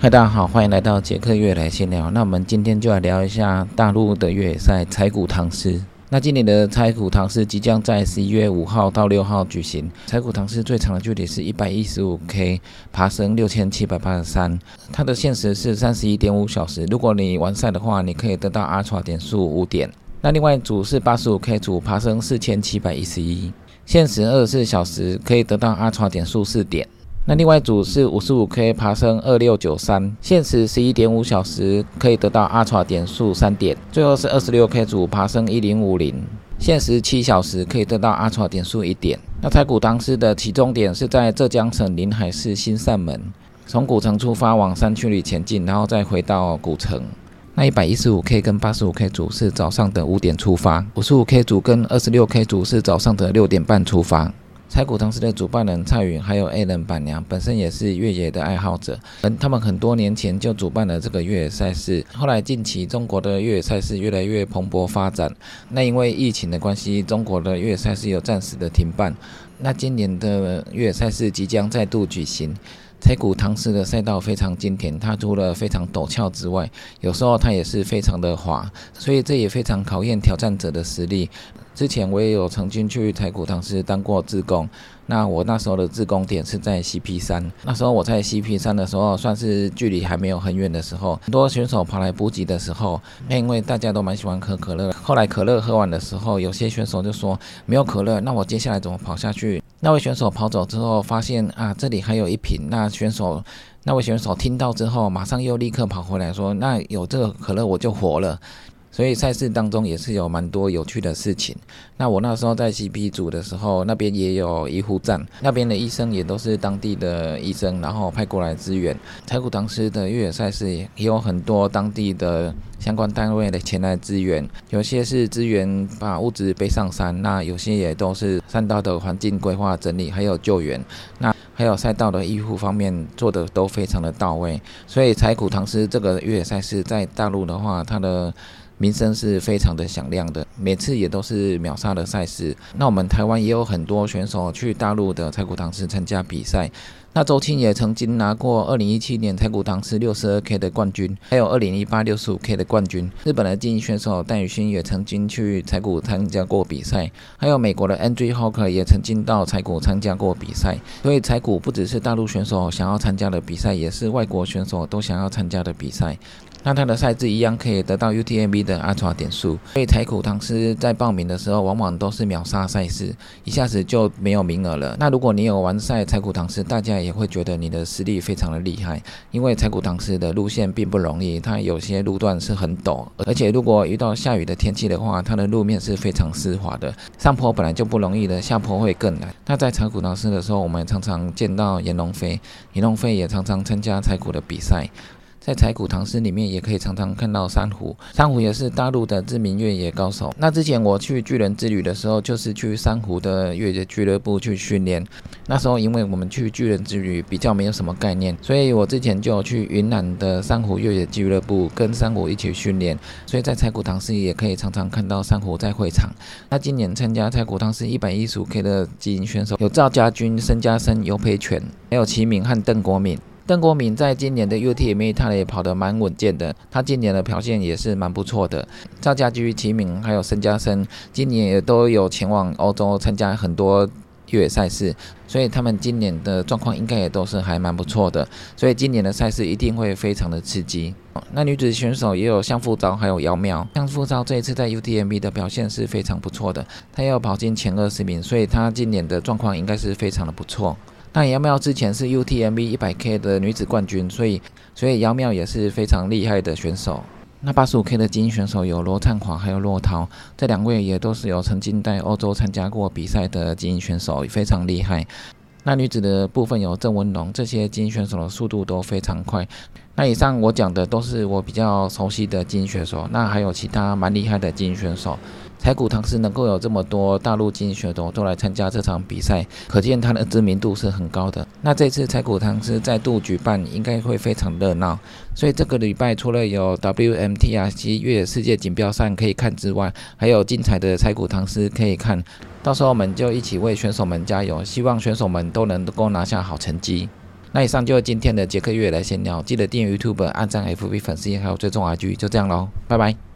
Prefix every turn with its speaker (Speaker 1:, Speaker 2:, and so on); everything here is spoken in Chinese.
Speaker 1: 嗨，大家好，欢迎来到杰克越来闲聊。那我们今天就来聊一下大陆的越野赛柴谷唐诗。那今年的柴谷唐诗即将在十一月五号到六号举行。柴谷唐诗最长的距离是一百一十五 K，爬升六千七百八十三，它的限时是三十一点五小时。如果你完赛的话，你可以得到阿尔点数五点。那另外一组是八十五 K 组，爬升四千七百一十一，限时二十四小时，可以得到阿尔点数四点。那另外一组是五十五 K 爬升二六九三，限时十一点五小时，可以得到阿查点数三点。最后是二十六 K 组爬升一零五零，限时七小时，可以得到阿查点数一点。那太古当时的起终点是在浙江省临海市新善门，从古城出发往山区里前进，然后再回到古城。那一百一十五 K 跟八十五 K 组是早上的五点出发，五十五 K 组跟二十六 K 组是早上的六点半出发。柴谷当时的主办人蔡允还有 A 人板娘本身也是越野的爱好者，嗯，他们很多年前就主办了这个越野赛事。后来近期中国的越野赛事越来越蓬勃发展，那因为疫情的关系，中国的越野赛事有暂时的停办。那今年的越野赛事即将再度举行。柴谷唐诗的赛道非常经典，它除了非常陡峭之外，有时候它也是非常的滑，所以这也非常考验挑战者的实力。之前我也有曾经去台古唐诗当过志工，那我那时候的志工点是在 CP 三，那时候我在 CP 三的时候，算是距离还没有很远的时候，很多选手跑来补给的时候，那因为大家都蛮喜欢喝可乐，后来可乐喝完的时候，有些选手就说没有可乐，那我接下来怎么跑下去？那位选手跑走之后，发现啊这里还有一瓶，那选手那位选手听到之后，马上又立刻跑回来说，那有这个可乐我就活了。所以赛事当中也是有蛮多有趣的事情。那我那时候在 CP 组的时候，那边也有医护站，那边的医生也都是当地的医生，然后派过来支援。柴谷当时的越野赛事也有很多当地的相关单位的前来支援，有些是支援把物资背上山，那有些也都是山道的环境规划整理，还有救援。那还有赛道的医护方面做的都非常的到位。所以柴谷唐斯这个越野赛事在大陆的话，它的名声是非常的响亮的，每次也都是秒杀的赛事。那我们台湾也有很多选手去大陆的柴谷唐诗参加比赛。那周青也曾经拿过二零一七年柴谷唐诗六十二 K 的冠军，还有二零一八六十五 K 的冠军。日本的精英选手戴宇勋也曾经去柴谷参加过比赛，还有美国的 ANDY Hawker 也曾经到柴谷参加过比赛。所以柴谷不只是大陆选手想要参加的比赛，也是外国选手都想要参加的比赛。那它的赛制一样可以得到 UTMB 的阿查点数，所以柴谷唐诗在报名的时候往往都是秒杀赛事，一下子就没有名额了。那如果你有完赛柴谷唐诗，大家也会觉得你的实力非常的厉害，因为柴谷唐诗的路线并不容易，它有些路段是很陡，而且如果遇到下雨的天气的话，它的路面是非常湿滑的，上坡本来就不容易的，下坡会更难。那在柴谷唐诗的时候，我们常常见到严龙飞，严龙飞也常常参加柴谷的比赛。在柴谷唐诗里面，也可以常常看到珊瑚。珊瑚也是大陆的知名越野高手。那之前我去巨人之旅的时候，就是去珊瑚的越野俱乐部去训练。那时候因为我们去巨人之旅比较没有什么概念，所以我之前就去云南的珊瑚越野俱乐部跟珊瑚一起训练。所以在柴谷唐诗也可以常常看到珊瑚在会场。那今年参加柴谷唐诗一百一十五 K 的精英选手有赵家军、申家生、尤培全，还有齐敏和邓国敏。邓国敏在今年的 UTMB 他也跑得蛮稳健的，他今年的表现也是蛮不错的。赵家驹、齐敏还有申嘉生今年也都有前往欧洲参加很多越野赛事，所以他们今年的状况应该也都是还蛮不错的。所以今年的赛事一定会非常的刺激。那女子选手也有向富昭还有姚妙，向富昭这一次在 UTMB 的表现是非常不错的，她要跑进前二十名，所以她今年的状况应该是非常的不错。那姚妙之前是 UTMB 一百 K 的女子冠军，所以所以姚妙也是非常厉害的选手。那八十五 K 的精英选手有罗灿华还有骆涛，这两位也都是有曾经在欧洲参加过比赛的精英选手，非常厉害。那女子的部分有郑文龙，这些精英选手的速度都非常快。那以上我讲的都是我比较熟悉的精英选手，那还有其他蛮厉害的精英选手。柴谷唐诗能够有这么多大陆精英选手都来参加这场比赛，可见他的知名度是很高的。那这次柴谷唐诗再度举办，应该会非常热闹。所以这个礼拜除了有 WMTRC 越野世界锦标赛可以看之外，还有精彩的柴谷唐诗可以看。到时候我们就一起为选手们加油，希望选手们都能够拿下好成绩。那以上就是今天的杰克月来闲聊，记得订阅 YouTube、按赞 FB 粉丝页还有追踪 IG，就这样喽，拜拜。